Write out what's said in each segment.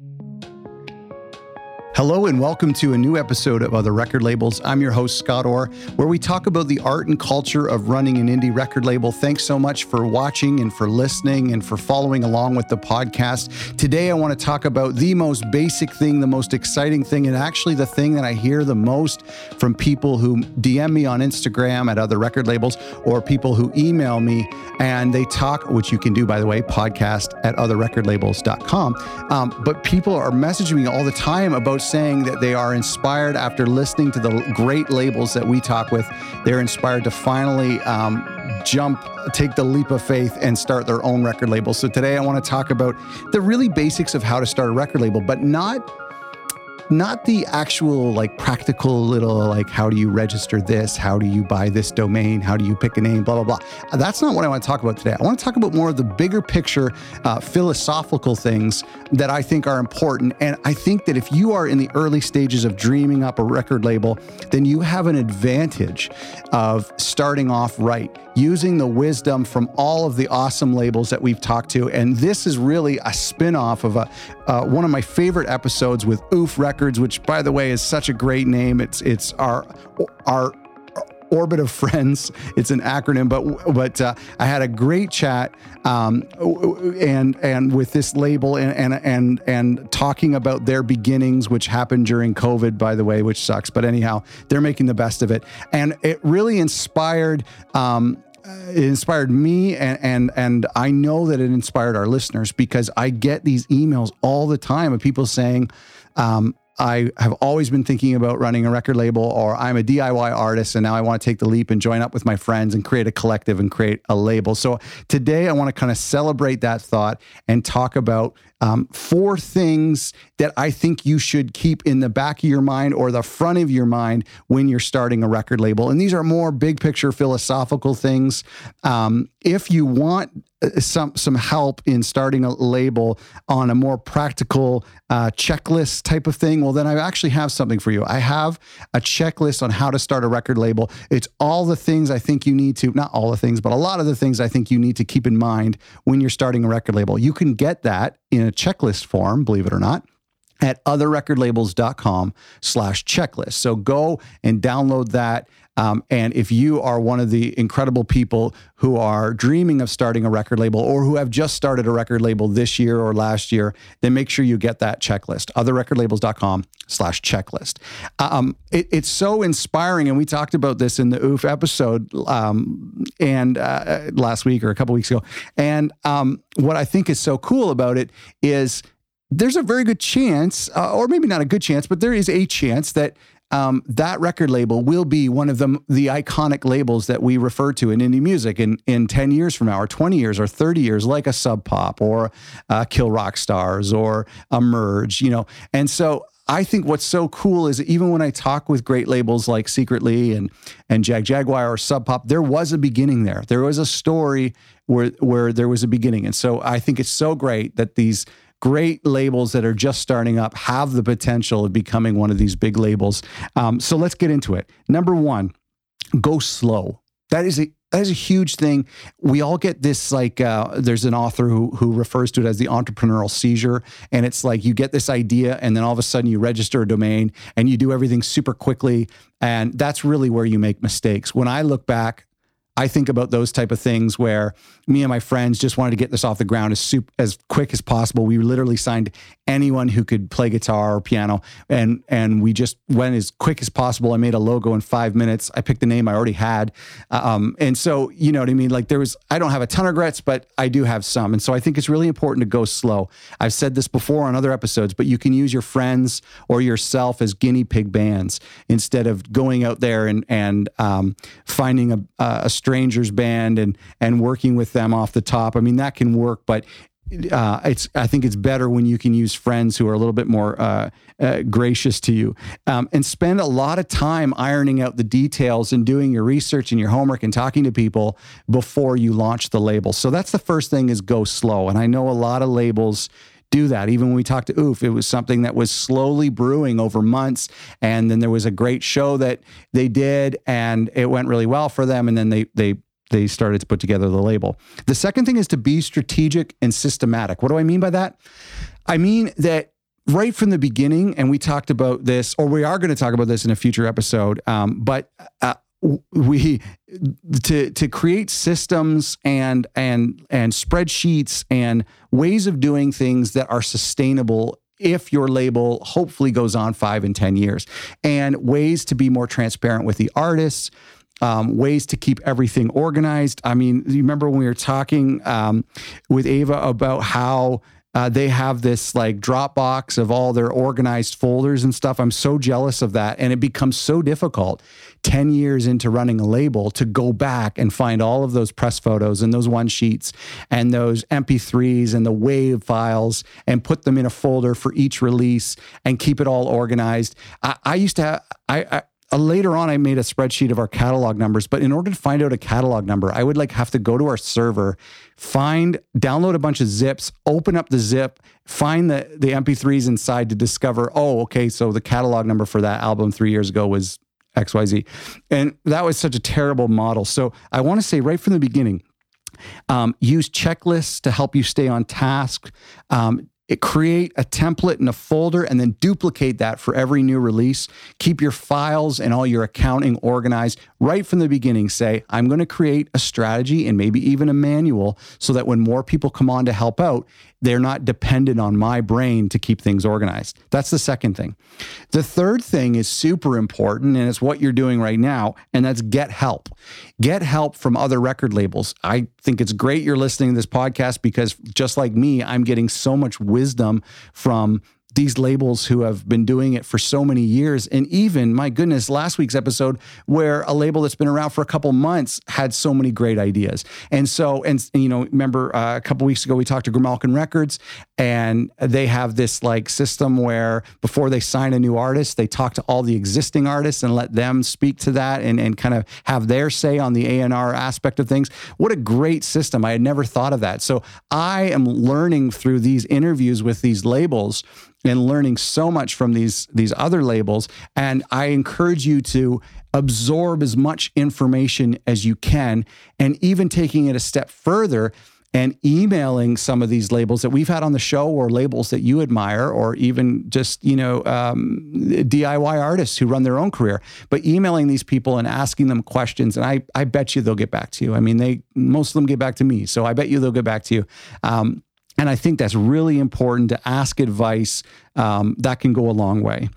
Thank you. Hello and welcome to a new episode of Other Record Labels. I'm your host, Scott Orr, where we talk about the art and culture of running an indie record label. Thanks so much for watching and for listening and for following along with the podcast. Today, I want to talk about the most basic thing, the most exciting thing, and actually the thing that I hear the most from people who DM me on Instagram at Other Record Labels or people who email me and they talk, which you can do, by the way, podcast at otherrecordlabels.com. Um, but people are messaging me all the time about saying that they are inspired after listening to the great labels that we talk with. They're inspired to finally um, jump, take the leap of faith, and start their own record label. So today I want to talk about the really basics of how to start a record label, but not not the actual like practical little like how do you register this? How do you buy this domain? How do you pick a name? Blah blah blah. That's not what i want to talk about today. I want to talk about more of the bigger picture uh, philosophical things that i think are important. And i think that if you are in the early stages of dreaming up a record label then you have an advantage of starting off right using the wisdom from all of the awesome labels that we've talked to. And this is really a spin-off of a, uh, one of my favorite episodes with oof records Records, which by the way is such a great name. It's it's our our orbit of friends. It's an acronym, but but uh, I had a great chat um, and and with this label and and and and talking about their beginnings, which happened during COVID, by the way, which sucks. But anyhow, they're making the best of it, and it really inspired. Um, it inspired me and and and I know that it inspired our listeners because I get these emails all the time of people saying um, I have always been thinking about running a record label, or I'm a DIY artist and now I want to take the leap and join up with my friends and create a collective and create a label. So today I want to kind of celebrate that thought and talk about um, four things that I think you should keep in the back of your mind or the front of your mind when you're starting a record label. And these are more big picture philosophical things. Um, if you want some some help in starting a label on a more practical uh, checklist type of thing, well, then I actually have something for you. I have a checklist on how to start a record label. It's all the things I think you need to, not all the things, but a lot of the things I think you need to keep in mind when you're starting a record label. You can get that in a checklist form, believe it or not at otherrecordlabels.com slash checklist. So go and download that. Um, and if you are one of the incredible people who are dreaming of starting a record label or who have just started a record label this year or last year, then make sure you get that checklist. Otherrecordlabels.com slash checklist. Um, it, it's so inspiring. And we talked about this in the OOF episode um, and uh, last week or a couple weeks ago. And um, what I think is so cool about it is there's a very good chance, uh, or maybe not a good chance, but there is a chance that um, that record label will be one of the, the iconic labels that we refer to in indie music in, in 10 years from now, or 20 years, or 30 years, like a Sub Pop or uh, Kill Rock Stars or Emerge, you know. And so I think what's so cool is even when I talk with great labels like Secretly and and Jagjaguwar or Sub Pop, there was a beginning there. There was a story where where there was a beginning. And so I think it's so great that these great labels that are just starting up have the potential of becoming one of these big labels. Um, so let's get into it. Number one, go slow. That is a that is a huge thing. We all get this like uh, there's an author who who refers to it as the entrepreneurial seizure, and it's like you get this idea, and then all of a sudden you register a domain and you do everything super quickly, and that's really where you make mistakes. When I look back, I think about those type of things where me and my friends just wanted to get this off the ground as super, as quick as possible. We literally signed anyone who could play guitar or piano, and and we just went as quick as possible. I made a logo in five minutes. I picked the name I already had, um, and so you know what I mean. Like there was, I don't have a ton of regrets, but I do have some, and so I think it's really important to go slow. I've said this before on other episodes, but you can use your friends or yourself as guinea pig bands instead of going out there and and um, finding a, a stranger's band and and working with them off the top. I mean, that can work, but uh, it's I think it's better when you can use friends who are a little bit more uh, uh, gracious to you, um, and spend a lot of time ironing out the details and doing your research and your homework and talking to people before you launch the label. So that's the first thing is go slow. And I know a lot of labels do that. Even when we talked to Oof, it was something that was slowly brewing over months. And then there was a great show that they did, and it went really well for them. And then they they they started to put together the label. The second thing is to be strategic and systematic. What do I mean by that? I mean that right from the beginning, and we talked about this, or we are going to talk about this in a future episode. Um, but uh, we to to create systems and and and spreadsheets and ways of doing things that are sustainable if your label hopefully goes on five and 10 years, and ways to be more transparent with the artists. Um, ways to keep everything organized. I mean, you remember when we were talking um, with Ava about how uh, they have this like Dropbox of all their organized folders and stuff. I'm so jealous of that. And it becomes so difficult 10 years into running a label to go back and find all of those press photos and those one sheets and those MP3s and the WAV files and put them in a folder for each release and keep it all organized. I, I used to have, I, I uh, later on I made a spreadsheet of our catalog numbers, but in order to find out a catalog number, I would like have to go to our server, find, download a bunch of zips, open up the zip, find the the MP3s inside to discover, oh, okay, so the catalog number for that album 3 years ago was XYZ. And that was such a terrible model. So I want to say right from the beginning, um, use checklists to help you stay on task. Um, it create a template in a folder and then duplicate that for every new release. Keep your files and all your accounting organized right from the beginning. Say, I'm going to create a strategy and maybe even a manual so that when more people come on to help out, they're not dependent on my brain to keep things organized. That's the second thing. The third thing is super important, and it's what you're doing right now, and that's get help. Get help from other record labels. I think it's great you're listening to this podcast because just like me, I'm getting so much wisdom from these labels who have been doing it for so many years. And even, my goodness, last week's episode, where a label that's been around for a couple months had so many great ideas. And so, and, you know, remember uh, a couple weeks ago, we talked to Grimalkin Records, and they have this like system where before they sign a new artist, they talk to all the existing artists and let them speak to that and, and kind of have their say on the A&R aspect of things. What a great system. I had never thought of that. So I am learning through these interviews with these labels and learning so much from these these other labels. And i encourage you to absorb as much information as you can and even taking it a step further and emailing some of these labels that we've had on the show or labels that you admire or even just you know um, diy artists who run their own career. But emailing these people and asking them questions and i, I bet you they'll get back to you. I mean they most of them get back to me so i bet you they'll get back to you. Um, and I think that's really important to ask advice. Um, that can go a long way.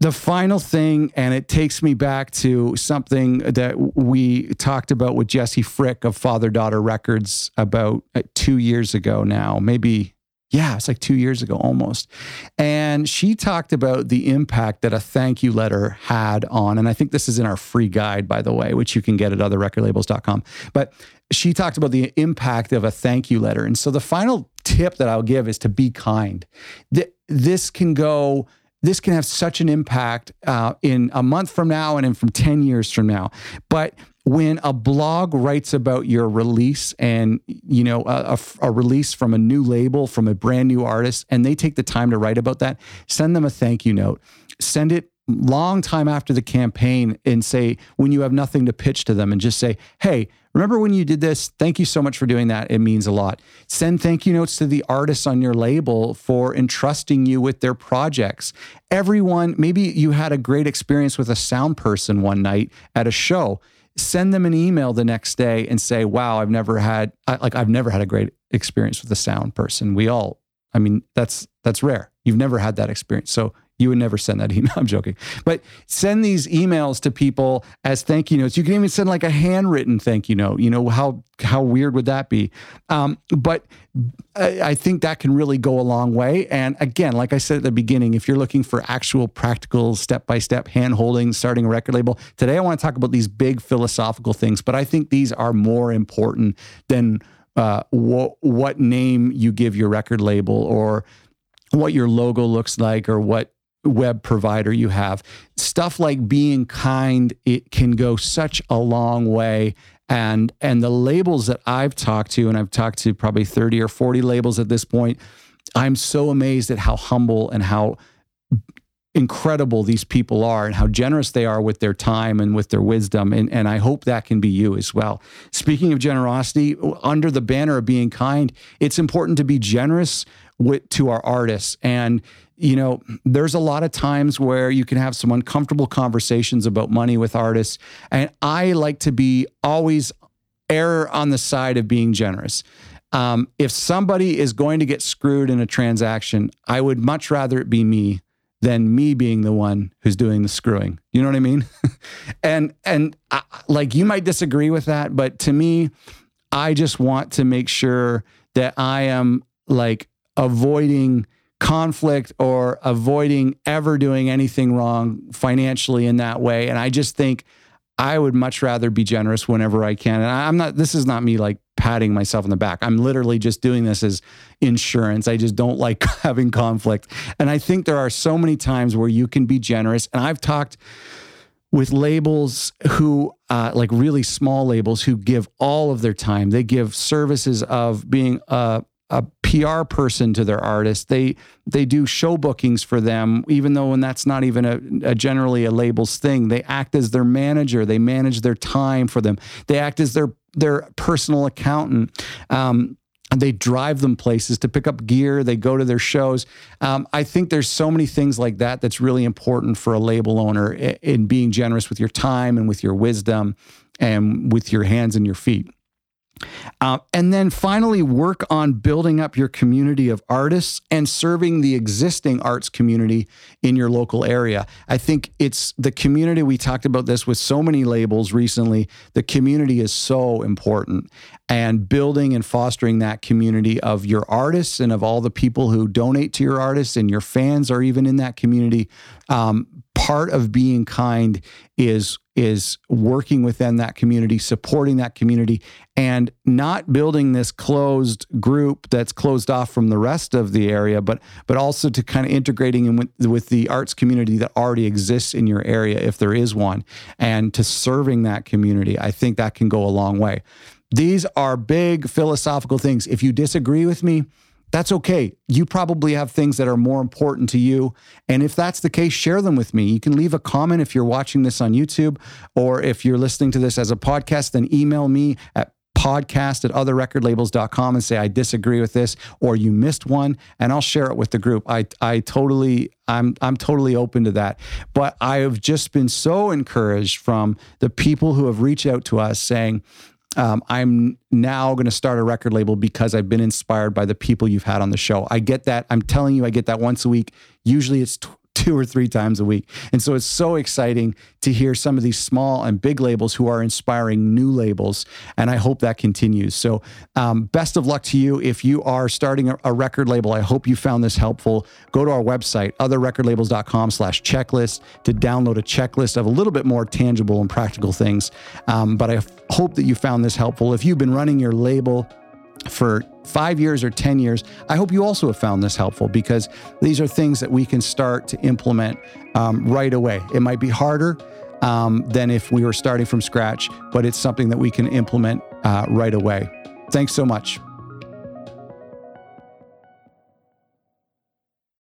The final thing, and it takes me back to something that we talked about with Jessi Frick of Father Daughter Records about uh, two years ago now, maybe yeah, it's like two years ago almost. And she talked about the impact that a thank you letter had on, and I think this is in our free guide, by the way, which you can get at otherrecordlabels.com. But she talked about the impact of a thank you letter. And so the final tip that I'll give is to be kind. This can go, this can have such an impact uh, in a month from now and in from 10 years from now. But when a blog writes about your release and you know a, a, a, release from a new label from a brand new artist and they take the time to write about that send them a thank you note send it long time after the campaign and say when you have nothing to pitch to them and just say hey Remember when you did this? Thank you so much for doing that. It means a lot. Send thank you notes to the artists on your label for entrusting you with their projects. Everyone, maybe you had a great experience with a sound person one night at a show. Send them an email the next day and say, "Wow, I've never had like I've never had a great experience with a sound person." We all, I mean, that's that's rare. You've never had that experience. So you would never send that email. I'm joking. But send these emails to people as thank you notes. You can even send like a handwritten thank you note. You know, how how weird would that be? Um, but I, I think that can really go a long way. And again, like I said at the beginning, if you're looking for actual practical step by step hand holding, starting a record label, today I want to talk about these big philosophical things. But I think these are more important than uh, what name you give your record label or what your logo looks like or what web provider you have. Stuff like being kind, it can go such a long way. And and the labels that I've talked to, and I've talked to probably 30 or 40 labels at this point, I'm so amazed at how humble and how incredible these people are and how generous they are with their time and with their wisdom. And, and I hope that can be you as well. Speaking of generosity, under the banner of being kind, it's important to be generous with, to our artists. And, you know, there's a lot of times where you can have some uncomfortable conversations about money with artists. And I like to be always err on the side of being generous. Um, if somebody is going to get screwed in a transaction, I would much rather it be me than me being the one who's doing the screwing. You know what I mean? and and I, like you might disagree with that, but to me, I just want to make sure that I am like avoiding conflict or avoiding ever doing anything wrong financially in that way. And I just think I would much rather be generous whenever I can. And I'm not, this is not me like patting myself on the back. I'm literally just doing this as insurance. I just don't like having conflict. And I think there are so many times where you can be generous. And I've talked with labels who, uh, like really small labels, who give all of their time. They give services of being a, a PR person to their artist. They they do show bookings for them, even though when that's not even a, a, generally a label's thing. They act as their manager. They manage their time for them. They act as their their personal accountant. Um, and they drive them places to pick up gear. They go to their shows. Um, I think there's so many things like that that's really important for a label owner in, in being generous with your time and with your wisdom and with your hands and your feet. Uh, and then finally, work on building up your community of artists and serving the existing arts community in your local area. I think it's the community. We talked about this with so many labels recently. The community is so important. And building and fostering that community of your artists and of all the people who donate to your artists and your fans are even in that community. Um, part of being kind is is working within that community, supporting that community, and not building this closed group that's closed off from the rest of the area, but but also to kind of integrating in with, with the arts community that already exists in your area, if there is one, and to serving that community. I think that can go a long way. These are big philosophical things. If you disagree with me, that's okay. You probably have things that are more important to you. And if that's the case, share them with me. You can leave a comment if you're watching this on YouTube or if you're listening to this as a podcast, then email me at podcast at otherrecordlabels.com and say I disagree with this or you missed one and I'll share it with the group. I I totally I'm I'm totally open to that. But I have just been so encouraged from the people who have reached out to us saying, um, I'm now going to start a record label because I've been inspired by the people you've had on the show. I get that. I'm telling you, I get that once a week. Usually it's two or three times a week. And so it's so exciting to hear some of these small and big labels who are inspiring new labels. And I hope that continues. So, um, best of luck to you. If you are starting a, a, record label, I hope you found this helpful. Go to our website, otherrecordlabels.com slash checklist to download a checklist of a little bit more tangible and practical things. Um, but I hope that you found this helpful. If you've been running your label, for five years or 10 years, I hope you also have found this helpful because these are things that we can start to implement um, right away. It might be harder um, than if we were starting from scratch, but it's something that we can implement uh, right away. Thanks so much.